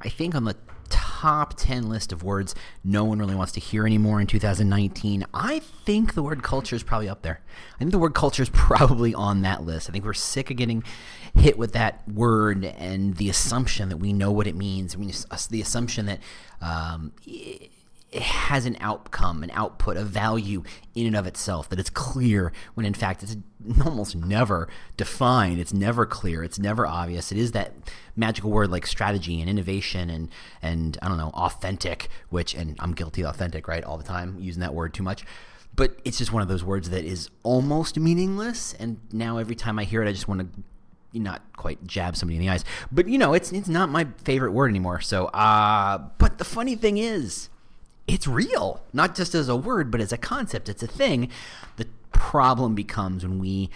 I think on the top 10 list of words no one really wants to hear anymore in 2019. I think the word culture is probably up there. I think the word culture is probably on that list. I think we're sick of getting hit with that word and the assumption that we know what it means. I mean, the assumption that um, it has an outcome, an output, a value in and of itself that it's clear when in fact it's almost never defined. It's never clear. It's never obvious. It is that magical word like strategy and innovation and and I don't know authentic, which and I'm guilty of authentic right all the time using that word too much. But it's just one of those words that is almost meaningless. And now every time I hear it, I just want to not quite jab somebody in the eyes. But you know, it's it's not my favorite word anymore. So, uh, but the funny thing is it's real, not just as a word, but as a concept. It's a thing. The problem becomes when we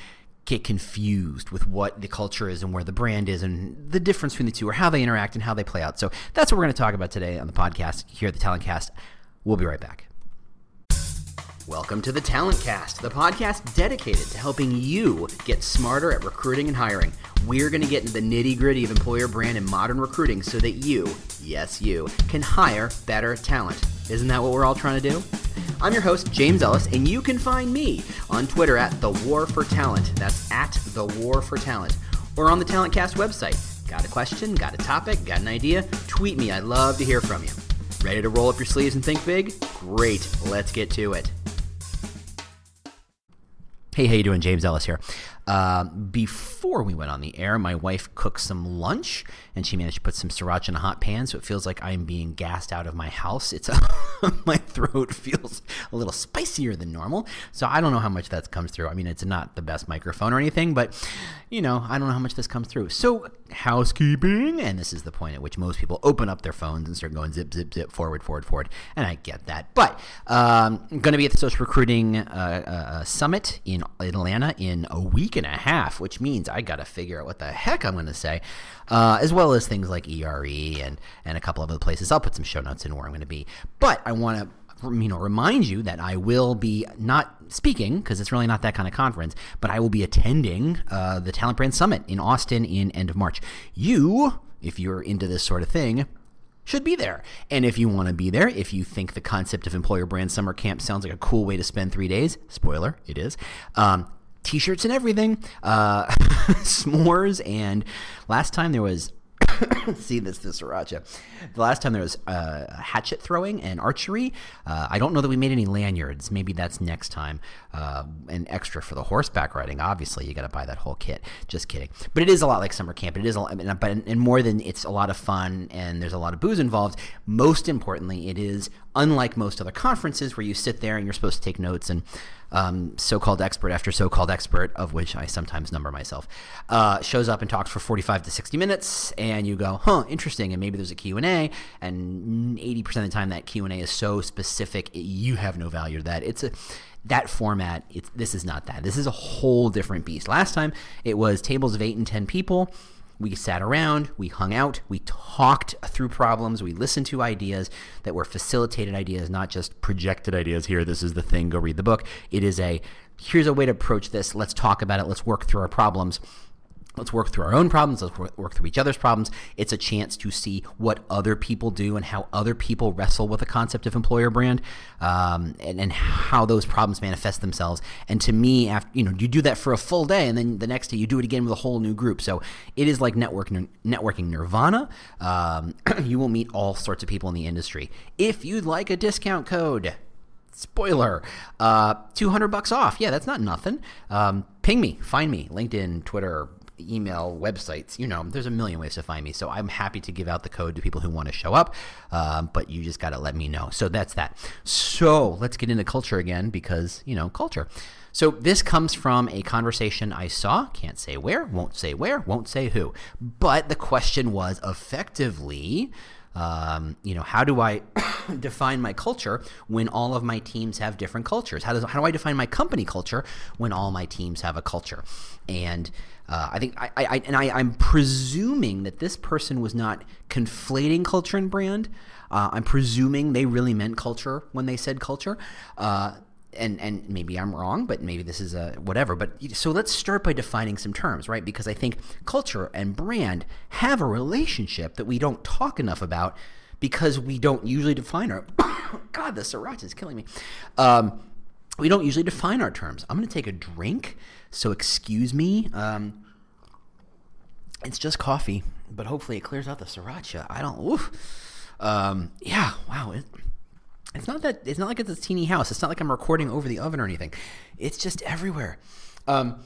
get confused with what the culture is and where the brand is and the difference between the two or how they interact and how they play out. So that's what we're going to talk about today on the podcast here at the Talent Cast. We'll be right back. Welcome to the Talent Cast, the podcast dedicated to helping you get smarter at recruiting and hiring. We're going to get into the nitty gritty of employer brand and modern recruiting so that you, yes, you, can hire better talent. Isn't that what we're all trying to do? I'm your host, James Ellis, and you can find me on Twitter at The War for Talent. That's at The War for Talent. Or on the Talent Cast website. Got a question? Got a topic? Got an idea? Tweet me. I'd love to hear from you. Ready to roll up your sleeves and think big? Great. Let's get to it. Hey, how you doing? James Ellis here. Uh, before we went on the air, my wife cooked some lunch, and she managed to put some sriracha in a hot pan, so it feels like I'm being gassed out of my house. It's a, my throat feels a little spicier than normal, so I don't know how much that comes through. I mean, it's not the best microphone or anything, but you know, I don't know how much this comes through. So housekeeping, and this is the point at which most people open up their phones and start going zip, zip, zip, forward, forward, forward, and I get that. But um, I'm going to be at the Social Recruiting uh, uh, Summit in Atlanta in a week week and a half, which means I got to figure out what the heck I'm going to say, uh, as well as things like ERE and and a couple of other places. I'll put some show notes in where I'm going to be, but I want to you know remind you that I will be not speaking because it's really not that kind of conference, but I will be attending uh, the Talent Brand Summit in Austin in end of March. You, if you're into this sort of thing, should be there. And if you want to be there, if you think the concept of employer brand summer camp sounds like a cool way to spend three days, spoiler, it is, um, t-shirts and everything, uh, s'mores, and last time there was see this this sriracha. The last time there was uh, hatchet throwing and archery. Uh, I don't know that we made any lanyards. Maybe that's next time. Uh, an extra for the horseback riding. Obviously, you got to buy that whole kit. Just kidding. But it is a lot like summer camp. It is a lot, but and more than it's a lot of fun and there's a lot of booze involved. Most importantly, it is unlike most other conferences where you sit there and you're supposed to take notes and um, so-called expert after so-called expert, of which I sometimes number myself, uh, shows up and talks for 45 to 60 minutes, and you go, "Huh, interesting." And maybe there's a Q&A, and 80% of the time that Q&A is so specific, you have no value to that. It's a that format. It's this is not that. This is a whole different beast. Last time it was tables of eight and ten people we sat around, we hung out, we talked through problems, we listened to ideas that were facilitated ideas, not just projected ideas. Here, this is the thing, go read the book. It is a here's a way to approach this, let's talk about it, let's work through our problems. Let's work through our own problems. Let's work through each other's problems. It's a chance to see what other people do and how other people wrestle with the concept of employer brand, um, and, and how those problems manifest themselves. And to me, after you know, you do that for a full day, and then the next day you do it again with a whole new group. So it is like networking, networking nirvana. Um, you will meet all sorts of people in the industry. If you'd like a discount code, spoiler uh, 200 bucks off yeah that's not nothing um, ping me find me linkedin twitter email, websites. You know, there's a million ways to find me. So I'm happy to give out the code to people who want to show up, um, but you just got to let me know. So that's that. So let's get into culture again because, you know, culture. So this comes from a conversation I saw, can't say where, won't say where, won't say who. But the question was effectively, um, you know, how do I define my culture when all of my teams have different cultures? How, does, how do I define my company culture when all my teams have a culture? And uh, I think I, I and I, I'm presuming that this person was not conflating culture and brand. Uh, I'm presuming they really meant culture when they said culture. Uh, and and maybe I'm wrong, but maybe this is a whatever. But so let's start by defining some terms, right? Because I think culture and brand have a relationship that we don't talk enough about because we don't usually define our. God, the sriracha is killing me. Um, we don't usually define our terms. I'm going to take a drink, so excuse me. Um, it's just coffee, but hopefully it clears out the sriracha. I don't. Oof. Um, yeah. Wow. It, it's not that. It's not like it's a teeny house. It's not like I'm recording over the oven or anything. It's just everywhere. Um,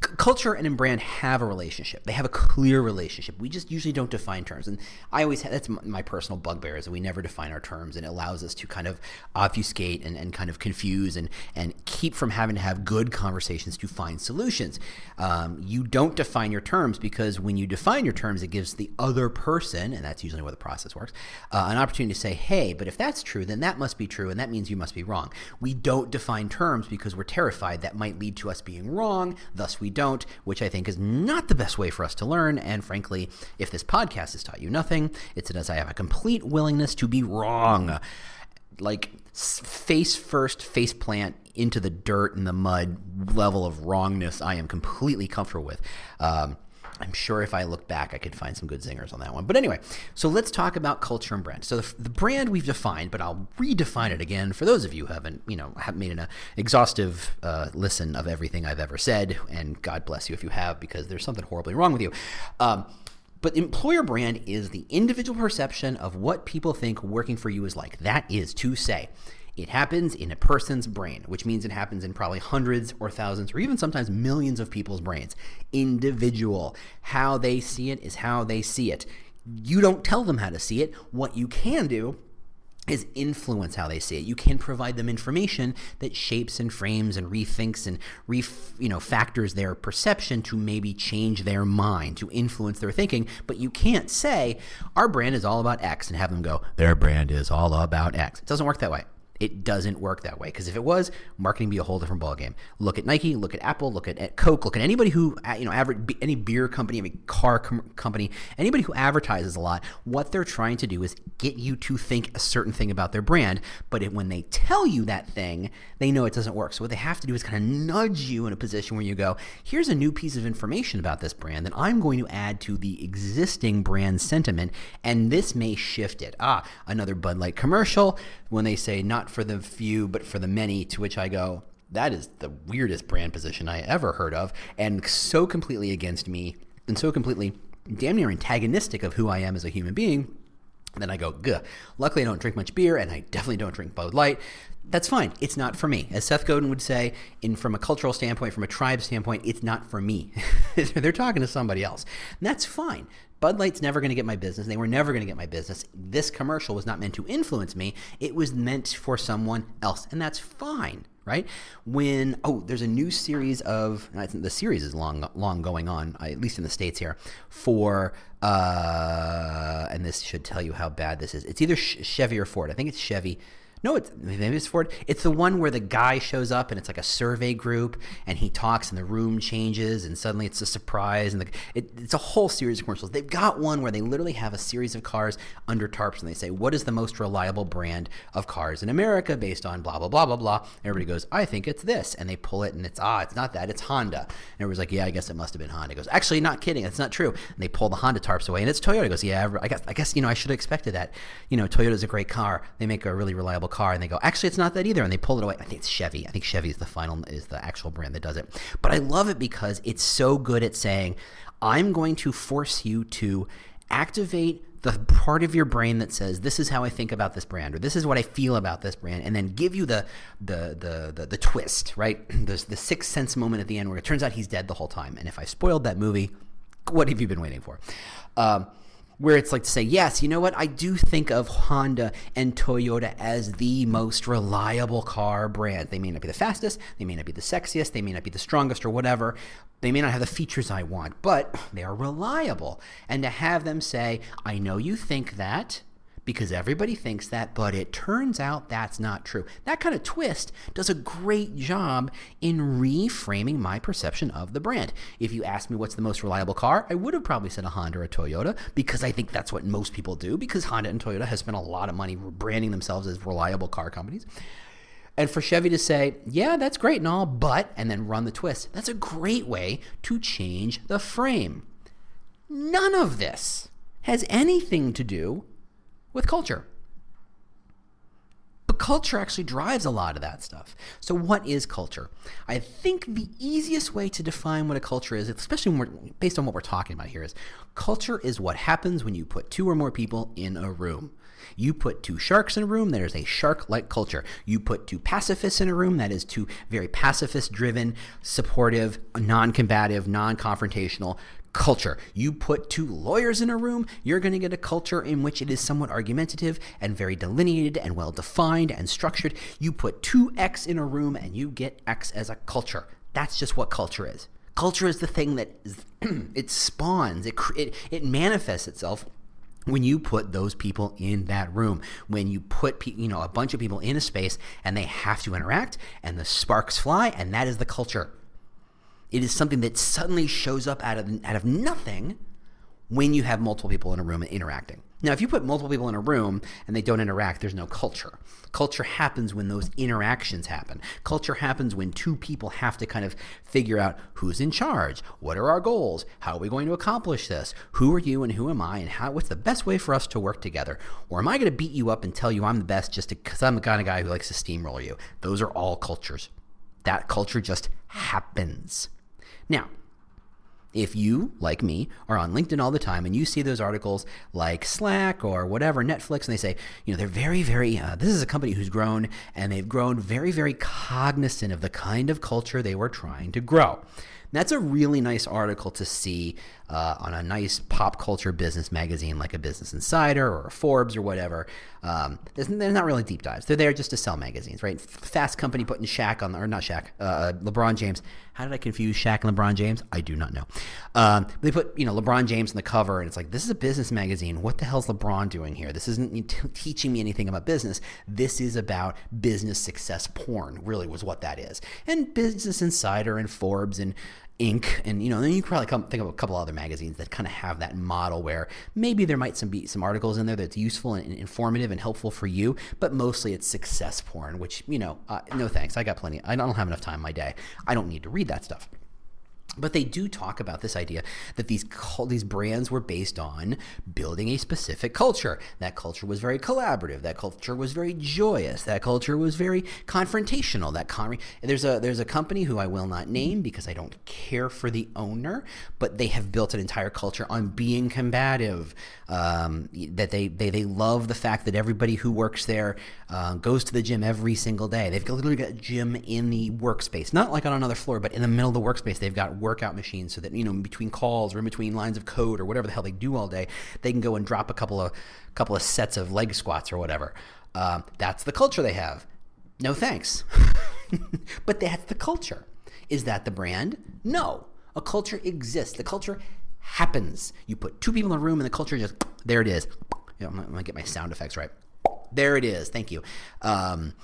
culture and brand have a relationship. They have a clear relationship. We just usually don't define terms, and I always have, that's my personal bugbear is that we never define our terms, and it allows us to kind of obfuscate and, and kind of confuse and and keep from having to have good conversations to find solutions. Um, you don't define your terms because when you define your terms, it gives the other person, and that's usually where the process works, uh, an opportunity to say, "Hey, but if that's true, then that must be true, and that means you must be wrong." We don't define terms because we're terrified that might lead to us being wrong, thus we don't, which I think is not the best way for us to learn. And frankly, if this podcast has taught you nothing, it's as I have a complete willingness to be wrong. Like face first, face plant into the dirt and the mud level of wrongness, I am completely comfortable with. Um, I'm sure if I look back, I could find some good zingers on that one. But anyway, so let's talk about culture and brand. So the, the brand we've defined, but I'll redefine it again for those of you who haven't, you know, have made an uh, exhaustive uh, listen of everything I've ever said. And God bless you if you have, because there's something horribly wrong with you. Um, but employer brand is the individual perception of what people think working for you is like. That is to say, it happens in a person's brain, which means it happens in probably hundreds or thousands or even sometimes millions of people's brains. Individual. How they see it is how they see it. You don't tell them how to see it. What you can do is influence how they see it. You can provide them information that shapes and frames and rethinks and re, you know factors their perception to maybe change their mind, to influence their thinking, but you can't say our brand is all about X and have them go their brand is all about X. It doesn't work that way. It doesn't work that way because if it was, marketing be a whole different ballgame. Look at Nike, look at Apple, look at, at Coke, look at anybody who uh, you know, average, any beer company, any car com- company, anybody who advertises a lot. What they're trying to do is get you to think a certain thing about their brand, but it, when they tell you that thing, they know it doesn't work. So what they have to do is kind of nudge you in a position where you go, "Here's a new piece of information about this brand that I'm going to add to the existing brand sentiment, and this may shift it." Ah, another Bud Light commercial when they say not for the few, but for the many, to which I go, that is the weirdest brand position I ever heard of, and so completely against me, and so completely damn near antagonistic of who I am as a human being. Then I go, Gah. Luckily, I don't drink much beer, and I definitely don't drink Bud Light. That's fine. It's not for me. As Seth Godin would say, in from a cultural standpoint, from a tribe standpoint, it's not for me. They're talking to somebody else. And that's fine. Bud Light's never going to get my business. They were never going to get my business. This commercial was not meant to influence me. It was meant for someone else, and that's fine, right? When oh, there's a new series of I think the series is long long going on, at least in the states here, for uh, and this should tell you how bad this is. It's either Chevy or Ford. I think it's Chevy no, it's maybe it's Ford. It's the one where the guy shows up and it's like a survey group, and he talks, and the room changes, and suddenly it's a surprise, and the, it, it's a whole series of commercials. They've got one where they literally have a series of cars under tarps, and they say, "What is the most reliable brand of cars in America based on blah blah blah blah blah?" Everybody goes, "I think it's this," and they pull it, and it's ah, it's not that, it's Honda. And everybody's like, "Yeah, I guess it must have been Honda." He goes, "Actually, not kidding, it's not true." And they pull the Honda tarps away, and it's Toyota. He goes, "Yeah, I guess, I guess you know, I should have expected that. You know, Toyota's a great car. They make a really reliable car, and they go, actually, it's not that either, and they pull it away. I think it's Chevy. I think Chevy is the final is the actual brand that does it. But I love it because it's so good at saying, I'm going to force you to activate the part of your brain that says this is how I think about this brand or this is what I feel about this brand, and then give you the the the the, the twist, right? There's the sixth sense moment at the end where it turns out he's dead the whole time. And if I spoiled that movie, what have you been waiting for? Um, where it's like to say, yes, you know what? I do think of Honda and Toyota as the most reliable car brand. They may not be the fastest, they may not be the sexiest, they may not be the strongest or whatever. They may not have the features I want, but they are reliable. And to have them say, I know you think that, because everybody thinks that, but it turns out that's not true. That kind of twist does a great job in reframing my perception of the brand. If you asked me what's the most reliable car, I would have probably said a Honda or a Toyota because I think that's what most people do because Honda and Toyota have spent a lot of money branding themselves as reliable car companies. And for Chevy to say, yeah, that's great and all, but, and then run the twist, that's a great way to change the frame. None of this has anything to do with culture. But culture actually drives a lot of that stuff. So, what is culture? I think the easiest way to define what a culture is, especially based on what we're talking about here, is culture is what happens when you put two or more people in a room. You put two sharks in a room, there is a shark like culture. You put two pacifists in a room, that is two very pacifist driven, supportive, non combative, non confrontational culture. You put two lawyers in a room, you're going to get a culture in which it is somewhat argumentative and very delineated and well defined and structured. You put two X in a room and you get X as a culture. That's just what culture is. Culture is the thing that is, it spawns, it, it, it manifests itself when you put those people in that room when you put you know a bunch of people in a space and they have to interact and the sparks fly and that is the culture it is something that suddenly shows up out of out of nothing when you have multiple people in a room interacting. Now, if you put multiple people in a room and they don't interact, there's no culture. Culture happens when those interactions happen. Culture happens when two people have to kind of figure out who's in charge, what are our goals, how are we going to accomplish this, who are you and who am I, and how what's the best way for us to work together, or am I going to beat you up and tell you I'm the best just because I'm the kind of guy who likes to steamroll you? Those are all cultures. That culture just happens. Now, if you, like me, are on LinkedIn all the time and you see those articles like Slack or whatever, Netflix, and they say, you know, they're very, very, uh, this is a company who's grown and they've grown very, very cognizant of the kind of culture they were trying to grow. That's a really nice article to see uh, on a nice pop culture business magazine like a Business Insider or a Forbes or whatever. Um, they're not really deep dives. They're there just to sell magazines, right? Fast Company putting Shaq on, or not Shaq, uh, uh, LeBron James. How did I confuse Shaq and LeBron James? I do not know. Um, they put, you know, LeBron James on the cover, and it's like, this is a business magazine. What the hell's LeBron doing here? This isn't teaching me anything about business. This is about business success porn, really, was what that is. And Business Insider and Forbes and Inc. And you know, then you probably come think of a couple other magazines that kind of have that model where maybe there might some be some articles in there that's useful and informative and helpful for you, but mostly it's success porn, which you know, uh, no thanks. I got plenty. I don't have enough time in my day. I don't need to read that stuff. But they do talk about this idea that these these brands were based on building a specific culture. That culture was very collaborative. That culture was very joyous. That culture was very confrontational. That con- there's a there's a company who I will not name because I don't care for the owner, but they have built an entire culture on being combative. Um, that they, they they love the fact that everybody who works there uh, goes to the gym every single day. They've literally got a gym in the workspace, not like on another floor, but in the middle of the workspace. They've got workout machines so that you know in between calls or in between lines of code or whatever the hell they do all day, they can go and drop a couple of couple of sets of leg squats or whatever. Um, that's the culture they have. No thanks. but that's the culture. Is that the brand? No. A culture exists. The culture happens. You put two people in a room and the culture just there it is. You know, I'm gonna get my sound effects right. There it is. Thank you. Um,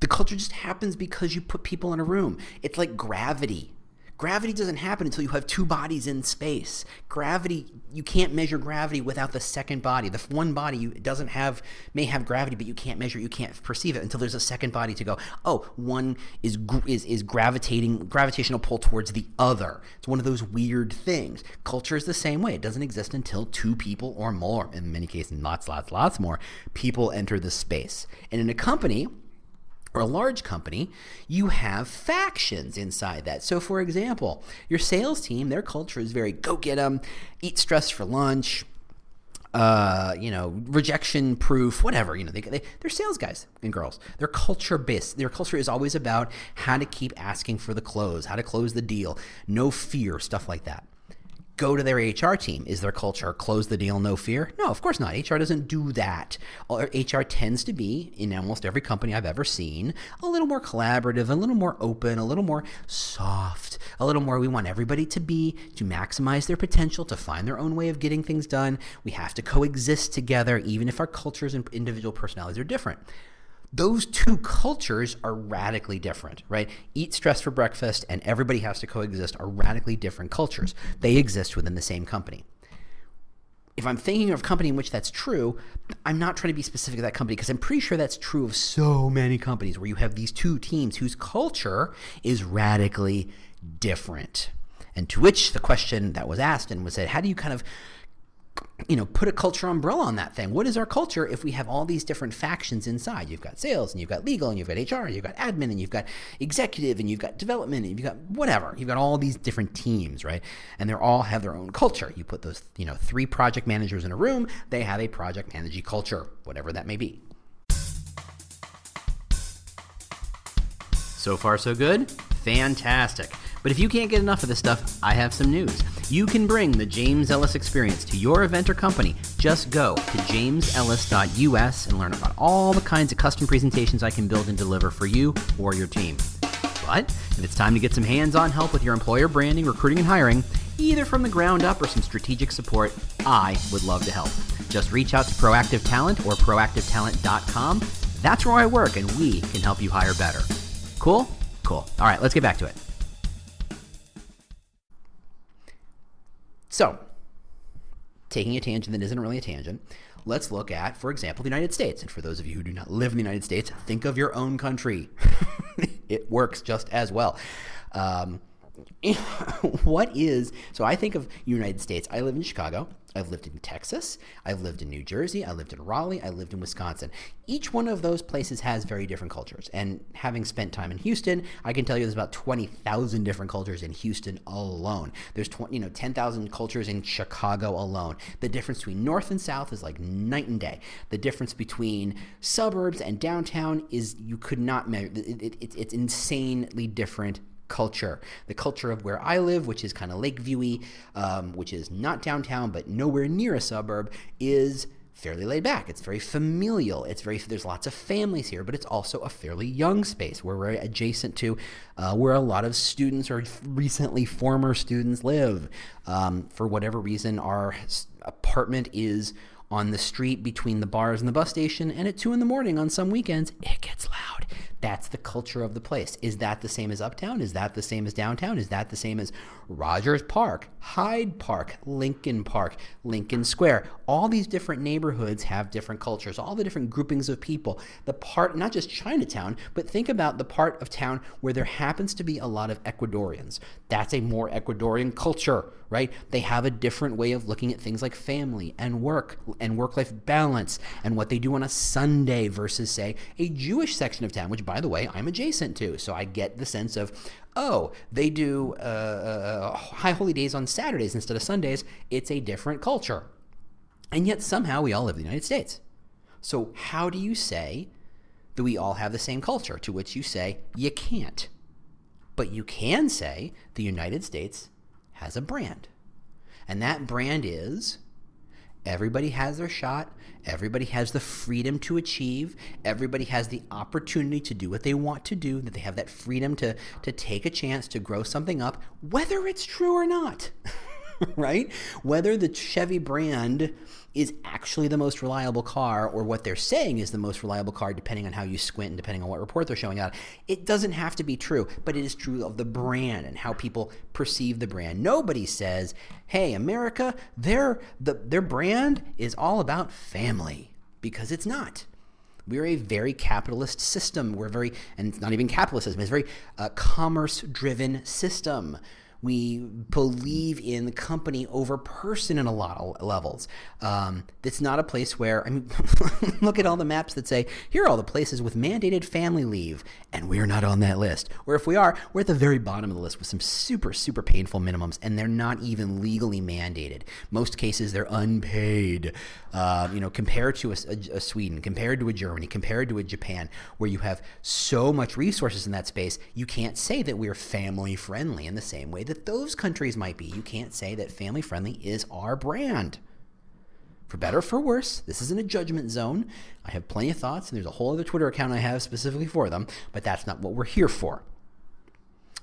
the culture just happens because you put people in a room. It's like gravity. Gravity doesn't happen until you have two bodies in space. Gravity, you can't measure gravity without the second body. The one body you, doesn't have, may have gravity, but you can't measure, you can't perceive it until there's a second body to go, oh, one is, is, is gravitating, gravitational pull towards the other. It's one of those weird things. Culture is the same way. It doesn't exist until two people or more, in many cases, lots, lots, lots more, people enter the space. And in a company, or a large company, you have factions inside that. So, for example, your sales team, their culture is very go get them, eat stress for lunch, uh, you know, rejection proof, whatever. You know, they, they, they're sales guys and girls. They're culture based. Their culture is always about how to keep asking for the close, how to close the deal, no fear, stuff like that go to their HR team. Is their culture close the deal, no fear? No, of course not. HR doesn't do that. HR tends to be, in almost every company I've ever seen, a little more collaborative, a little more open, a little more soft, a little more we want everybody to be, to maximize their potential, to find their own way of getting things done. We have to coexist together, even if our cultures and individual personalities are different those two cultures are radically different, right? Eat stress for breakfast and everybody has to coexist are radically different cultures. They exist within the same company. if I'm thinking of a company in which that's true, I'm not trying to be specific to that company because I'm pretty sure that's true of so many companies where you have these two teams whose culture is radically different. And to which the question that was asked and was said, how do you kind of you know, put a culture umbrella on that thing. What is our culture if we have all these different factions inside? You've got sales and you've got legal and you've got HR and you've got admin and you've got executive and you've got development and you've got whatever. You've got all these different teams, right? And they all have their own culture. You put those, you know, three project managers in a room, they have a project managing culture, whatever that may be. So far, so good? Fantastic. But if you can't get enough of this stuff, I have some news. You can bring the James Ellis experience to your event or company. Just go to jamesellis.us and learn about all the kinds of custom presentations I can build and deliver for you or your team. But if it's time to get some hands on help with your employer branding, recruiting, and hiring, either from the ground up or some strategic support, I would love to help. Just reach out to Proactive Talent or proactivetalent.com. That's where I work, and we can help you hire better. Cool? Cool. All right, let's get back to it. So, taking a tangent that isn't really a tangent, let's look at, for example, the United States. And for those of you who do not live in the United States, think of your own country. it works just as well. Um, what is so I think of United States. I live in Chicago. I've lived in Texas. I've lived in New Jersey. I lived in Raleigh. I lived in Wisconsin. Each one of those places has very different cultures. And having spent time in Houston, I can tell you there's about 20,000 different cultures in Houston alone. There's 20, you know 10,000 cultures in Chicago alone. The difference between north and south is like night and day. The difference between suburbs and downtown is you could not measure. It, it, it, it's insanely different culture. The culture of where I live, which is kind of Lakeviewy, um, which is not downtown but nowhere near a suburb, is fairly laid back. It's very familial. It's very there's lots of families here, but it's also a fairly young space where we're adjacent to uh, where a lot of students or recently former students live. Um, for whatever reason, our apartment is on the street between the bars and the bus station, and at two in the morning on some weekends, it gets loud. That's the culture of the place. Is that the same as Uptown? Is that the same as downtown? Is that the same as Rogers Park, Hyde Park, Lincoln Park, Lincoln Square? All these different neighborhoods have different cultures, all the different groupings of people. The part, not just Chinatown, but think about the part of town where there happens to be a lot of Ecuadorians. That's a more Ecuadorian culture, right? They have a different way of looking at things like family and work and work life balance and what they do on a Sunday versus, say, a Jewish section of town, which, by the way, I'm adjacent to. So I get the sense of, oh, they do uh, uh, high holy days on Saturdays instead of Sundays. It's a different culture. And yet somehow we all live in the United States. So how do you say that we all have the same culture? To which you say, you can't. But you can say the United States has a brand. And that brand is everybody has their shot, everybody has the freedom to achieve, everybody has the opportunity to do what they want to do, that they have that freedom to, to take a chance to grow something up, whether it's true or not. right? Whether the Chevy brand is actually the most reliable car or what they're saying is the most reliable car, depending on how you squint and depending on what report they're showing out. It doesn't have to be true, but it is true of the brand and how people perceive the brand. Nobody says, hey, America, their, the, their brand is all about family, because it's not. We're a very capitalist system. We're very, and it's not even capitalism it's a very uh, commerce driven system. We believe in company over person in a lot of levels. Um, it's not a place where, I mean, look at all the maps that say, here are all the places with mandated family leave, and we're not on that list. Or if we are, we're at the very bottom of the list with some super, super painful minimums, and they're not even legally mandated. Most cases, they're unpaid. Uh, you know, compared to a, a, a Sweden, compared to a Germany, compared to a Japan, where you have so much resources in that space, you can't say that we're family friendly in the same way that those countries might be. You can't say that family friendly is our brand. For better or for worse, this isn't a judgment zone. I have plenty of thoughts, and there's a whole other Twitter account I have specifically for them, but that's not what we're here for.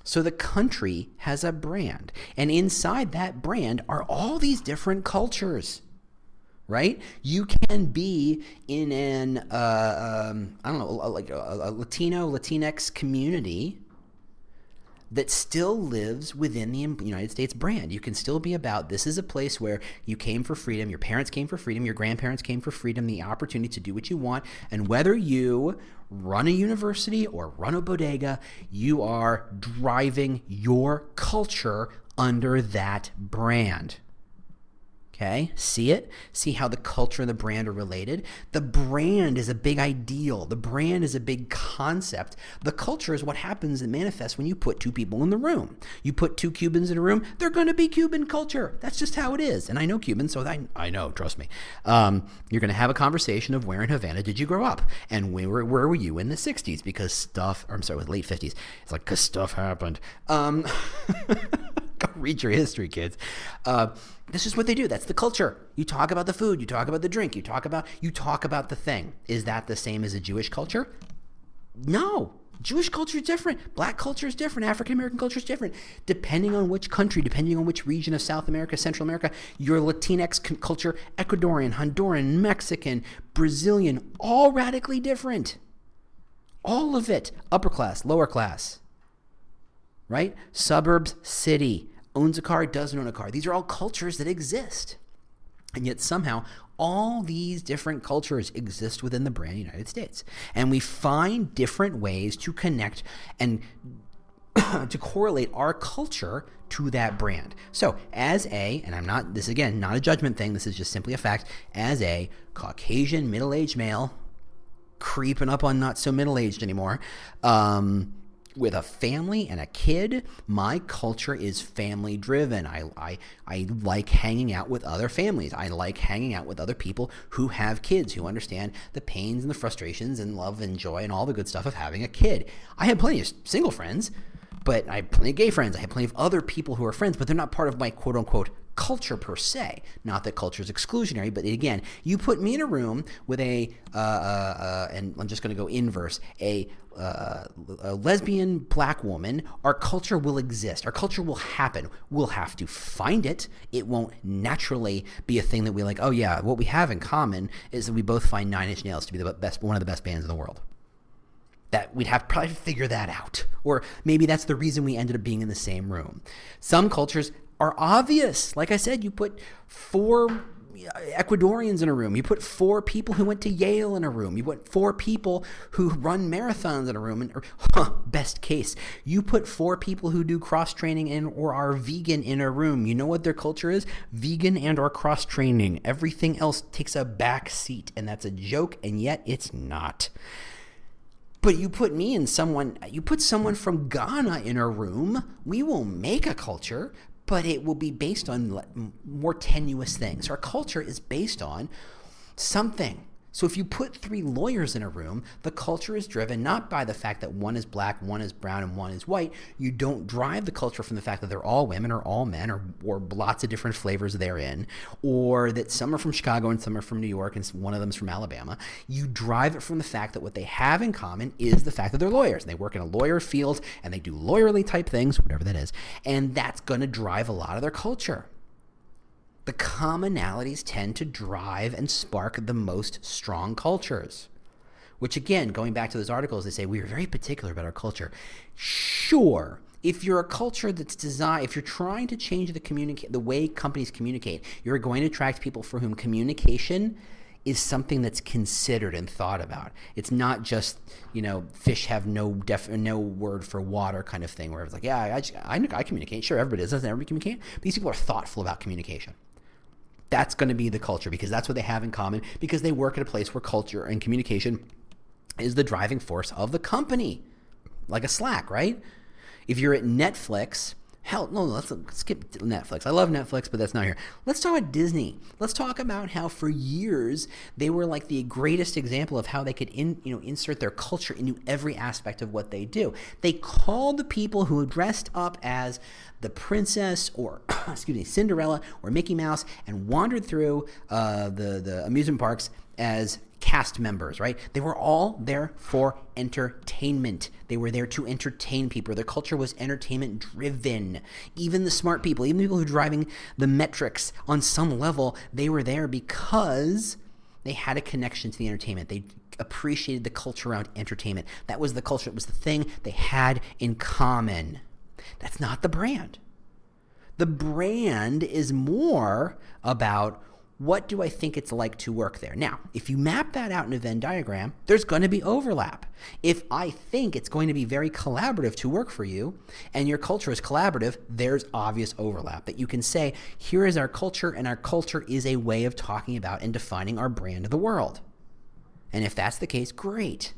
So the country has a brand, and inside that brand are all these different cultures right? You can be in an uh, um, I don't know, like a, a Latino Latinx community that still lives within the United States brand. You can still be about this is a place where you came for freedom, your parents came for freedom, your grandparents came for freedom, the opportunity to do what you want. And whether you run a university or run a bodega, you are driving your culture under that brand. Okay, see it? See how the culture and the brand are related? The brand is a big ideal. The brand is a big concept. The culture is what happens and manifests when you put two people in the room. You put two Cubans in a room, they're going to be Cuban culture. That's just how it is. And I know Cubans, so I, I know, trust me. Um, you're going to have a conversation of where in Havana did you grow up? And where, where were you in the 60s? Because stuff, I'm sorry, with late 50s. It's like, because stuff happened. Um, read your history, kids. Uh, this is what they do. That's the culture. You talk about the food, you talk about the drink, you talk about you talk about the thing. Is that the same as a Jewish culture? No. Jewish culture is different. Black culture is different. African American culture is different. Depending on which country, depending on which region of South America, Central America, your Latinx culture, Ecuadorian, Honduran, Mexican, Brazilian, all radically different. All of it. Upper class, lower class. Right? Suburbs, city owns a car, doesn't own a car. These are all cultures that exist. And yet somehow all these different cultures exist within the brand United States. And we find different ways to connect and to correlate our culture to that brand. So, as a, and I'm not, this again, not a judgment thing, this is just simply a fact, as a Caucasian middle aged male, creeping up on not so middle aged anymore, um, with a family and a kid, my culture is family driven. I, I, I like hanging out with other families. I like hanging out with other people who have kids, who understand the pains and the frustrations and love and joy and all the good stuff of having a kid. I have plenty of single friends, but I have plenty of gay friends. I have plenty of other people who are friends, but they're not part of my quote unquote culture per se. Not that culture is exclusionary, but again, you put me in a room with a, uh, uh, uh, and I'm just going to go inverse, a, uh, a lesbian black woman, our culture will exist. Our culture will happen. We'll have to find it. It won't naturally be a thing that we like, oh yeah, what we have in common is that we both find Nine Inch Nails to be the best, one of the best bands in the world that we'd have to probably figure that out. Or maybe that's the reason we ended up being in the same room. Some cultures are obvious. Like I said, you put four Ecuadorians in a room. You put four people who went to Yale in a room. You put four people who run marathons in a room. And, or, huh, best case, you put four people who do cross training and or are vegan in a room. You know what their culture is? Vegan and or cross training. Everything else takes a back seat, and that's a joke. And yet, it's not. But you put me and someone, you put someone from Ghana in a room, we will make a culture, but it will be based on more tenuous things. Our culture is based on something. So if you put three lawyers in a room, the culture is driven not by the fact that one is black, one is brown, and one is white. You don't drive the culture from the fact that they're all women or all men or, or lots of different flavors therein, or that some are from Chicago and some are from New York and one of them's from Alabama. You drive it from the fact that what they have in common is the fact that they're lawyers. And they work in a lawyer field and they do lawyerly type things, whatever that is. And that's going to drive a lot of their culture the commonalities tend to drive and spark the most strong cultures. Which, again, going back to those articles, they say we are very particular about our culture. Sure, if you're a culture that's designed, if you're trying to change the communicate the way companies communicate, you're going to attract people for whom communication is something that's considered and thought about. It's not just you know fish have no def no word for water kind of thing where it's like yeah I, just, I, I communicate sure everybody does doesn't everybody communicate these people are thoughtful about communication that's going to be the culture because that's what they have in common because they work at a place where culture and communication is the driving force of the company. Like a Slack, right? If you're at Netflix, hell, no, let's skip Netflix. I love Netflix, but that's not here. Let's talk about Disney. Let's talk about how for years they were like the greatest example of how they could in, you know insert their culture into every aspect of what they do. They called the people who dressed up as the princess or excuse me Cinderella or Mickey Mouse and wandered through uh, the the amusement parks as cast members, right? They were all there for entertainment. They were there to entertain people. Their culture was entertainment driven. Even the smart people, even people who are driving the metrics on some level, they were there because they had a connection to the entertainment. They appreciated the culture around entertainment. That was the culture, it was the thing they had in common. That's not the brand. The brand is more about what do I think it's like to work there? Now, if you map that out in a Venn diagram, there's going to be overlap. If I think it's going to be very collaborative to work for you and your culture is collaborative, there's obvious overlap that you can say, here is our culture, and our culture is a way of talking about and defining our brand of the world. And if that's the case, great.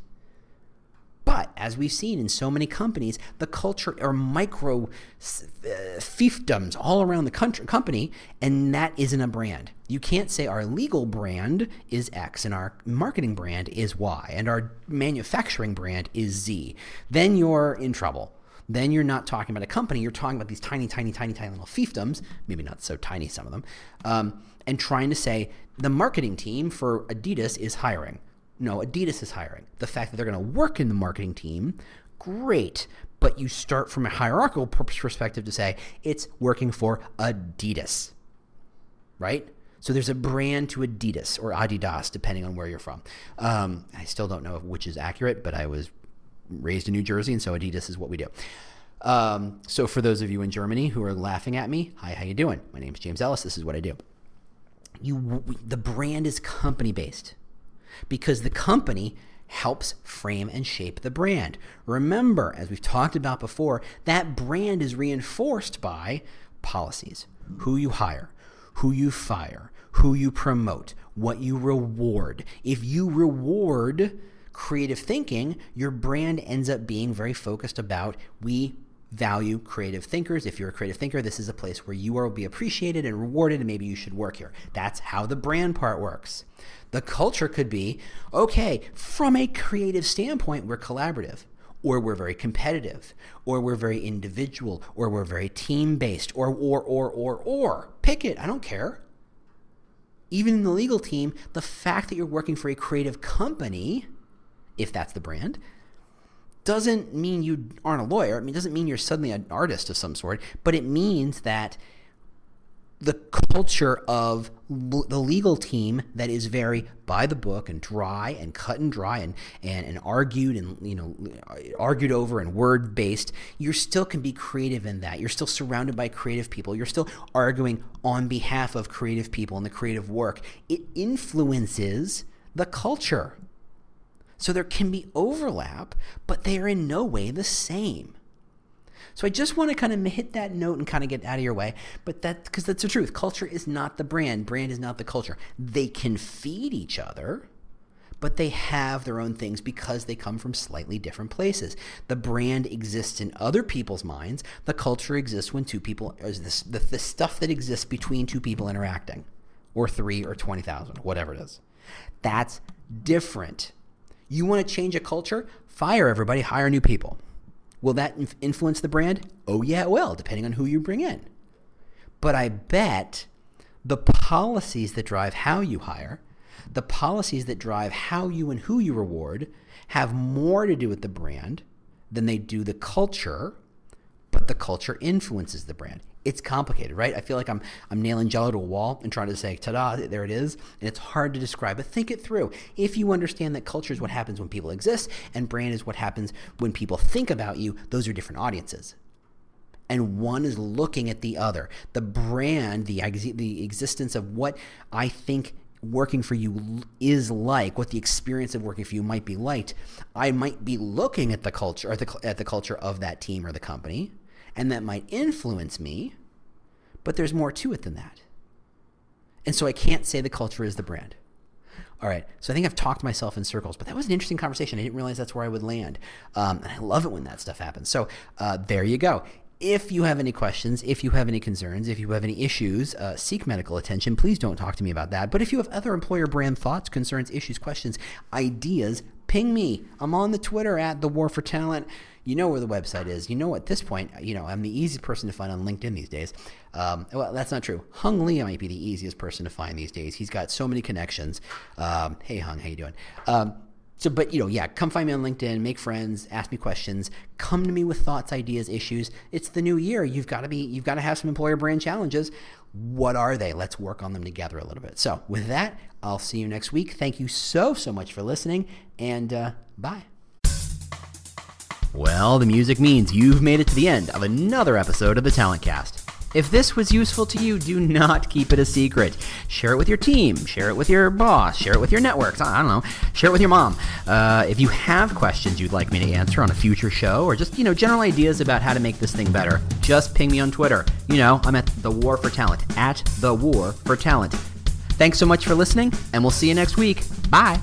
But as we've seen in so many companies, the culture are micro uh, fiefdoms all around the country, company, and that isn't a brand. You can't say our legal brand is X and our marketing brand is Y and our manufacturing brand is Z. Then you're in trouble. Then you're not talking about a company, you're talking about these tiny, tiny, tiny, tiny little fiefdoms, maybe not so tiny, some of them, um, and trying to say the marketing team for Adidas is hiring. No, Adidas is hiring. The fact that they're going to work in the marketing team, great. But you start from a hierarchical perspective to say it's working for Adidas, right? So there's a brand to Adidas or Adidas, depending on where you're from. Um, I still don't know which is accurate, but I was raised in New Jersey, and so Adidas is what we do. Um, so for those of you in Germany who are laughing at me, hi, how you doing? My name is James Ellis. This is what I do. You, the brand is company based because the company helps frame and shape the brand. Remember, as we've talked about before, that brand is reinforced by policies, who you hire, who you fire, who you promote, what you reward. If you reward creative thinking, your brand ends up being very focused about we value creative thinkers. If you're a creative thinker, this is a place where you will be appreciated and rewarded, and maybe you should work here. That's how the brand part works. The culture could be okay, from a creative standpoint, we're collaborative, or we're very competitive, or we're very individual, or we're very team based, or, or, or, or, or. Pick it, I don't care. Even in the legal team, the fact that you're working for a creative company, if that's the brand, doesn't mean you aren't a lawyer. I mean, it doesn't mean you're suddenly an artist of some sort, but it means that the culture of the legal team that is very by the book and dry and cut and dry and, and, and argued and you know argued over and word based you still can be creative in that. You're still surrounded by creative people. You're still arguing on behalf of creative people and the creative work. It influences the culture. So there can be overlap but they are in no way the same so I just want to kind of hit that note and kind of get out of your way. But that, because that's the truth. Culture is not the brand, brand is not the culture. They can feed each other but they have their own things because they come from slightly different places. The brand exists in other people's minds. The culture exists when two people, uh, is this, the, the stuff that exists between two people interacting, or three or 20,000, whatever it is. That's different. You want to change a culture? Fire everybody, hire new people. Will that influence the brand? Oh, yeah, it will, depending on who you bring in. But I bet the policies that drive how you hire, the policies that drive how you and who you reward, have more to do with the brand than they do the culture, but the culture influences the brand it's complicated, right? I feel like I'm I'm nailing jello to a wall and trying to say, ta-da, there it is. And it's hard to describe, but think it through. If you understand that culture is what happens when people exist and brand is what happens when people think about you, those are different audiences. And one is looking at the other. The brand, the the existence of what I think working for you is like, what the experience of working for you might be like, I might be looking at the culture at the, at the culture of that team or the company and that might influence me, but there's more to it than that. And so I can't say the culture is the brand. All right, so I think I've talked myself in circles, but that was an interesting conversation. I didn't realize that's where I would land. Um, and I love it when that stuff happens. So uh, there you go. If you have any questions, if you have any concerns, if you have any issues, uh, seek medical attention. Please don't talk to me about that. But if you have other employer brand thoughts, concerns, issues, questions, ideas, ping me. I'm on the Twitter at the War for Talent you know where the website is. You know at this point, you know I'm the easiest person to find on LinkedIn these days. Um, well, that's not true. Hung Lee might be the easiest person to find these days. He's got so many connections. Um, hey Hung, how you doing? Um, so, but you know, yeah, come find me on LinkedIn, make friends, ask me questions, come to me with thoughts, ideas, issues. It's the new year. You've got to be, you've got to have some employer brand challenges. What are they? Let's work on them together a little bit. So, with that, I'll see you next week. Thank you so, so much for listening, and uh, bye. Well, the music means you've made it to the end of another episode of the Talent Cast. If this was useful to you, do not keep it a secret. Share it with your team, share it with your boss, share it with your networks. I don't know, share it with your mom. Uh, if you have questions you'd like me to answer on a future show, or just you know general ideas about how to make this thing better, just ping me on Twitter. You know, I'm at the War for Talent at the War for Talent. Thanks so much for listening, and we'll see you next week. Bye.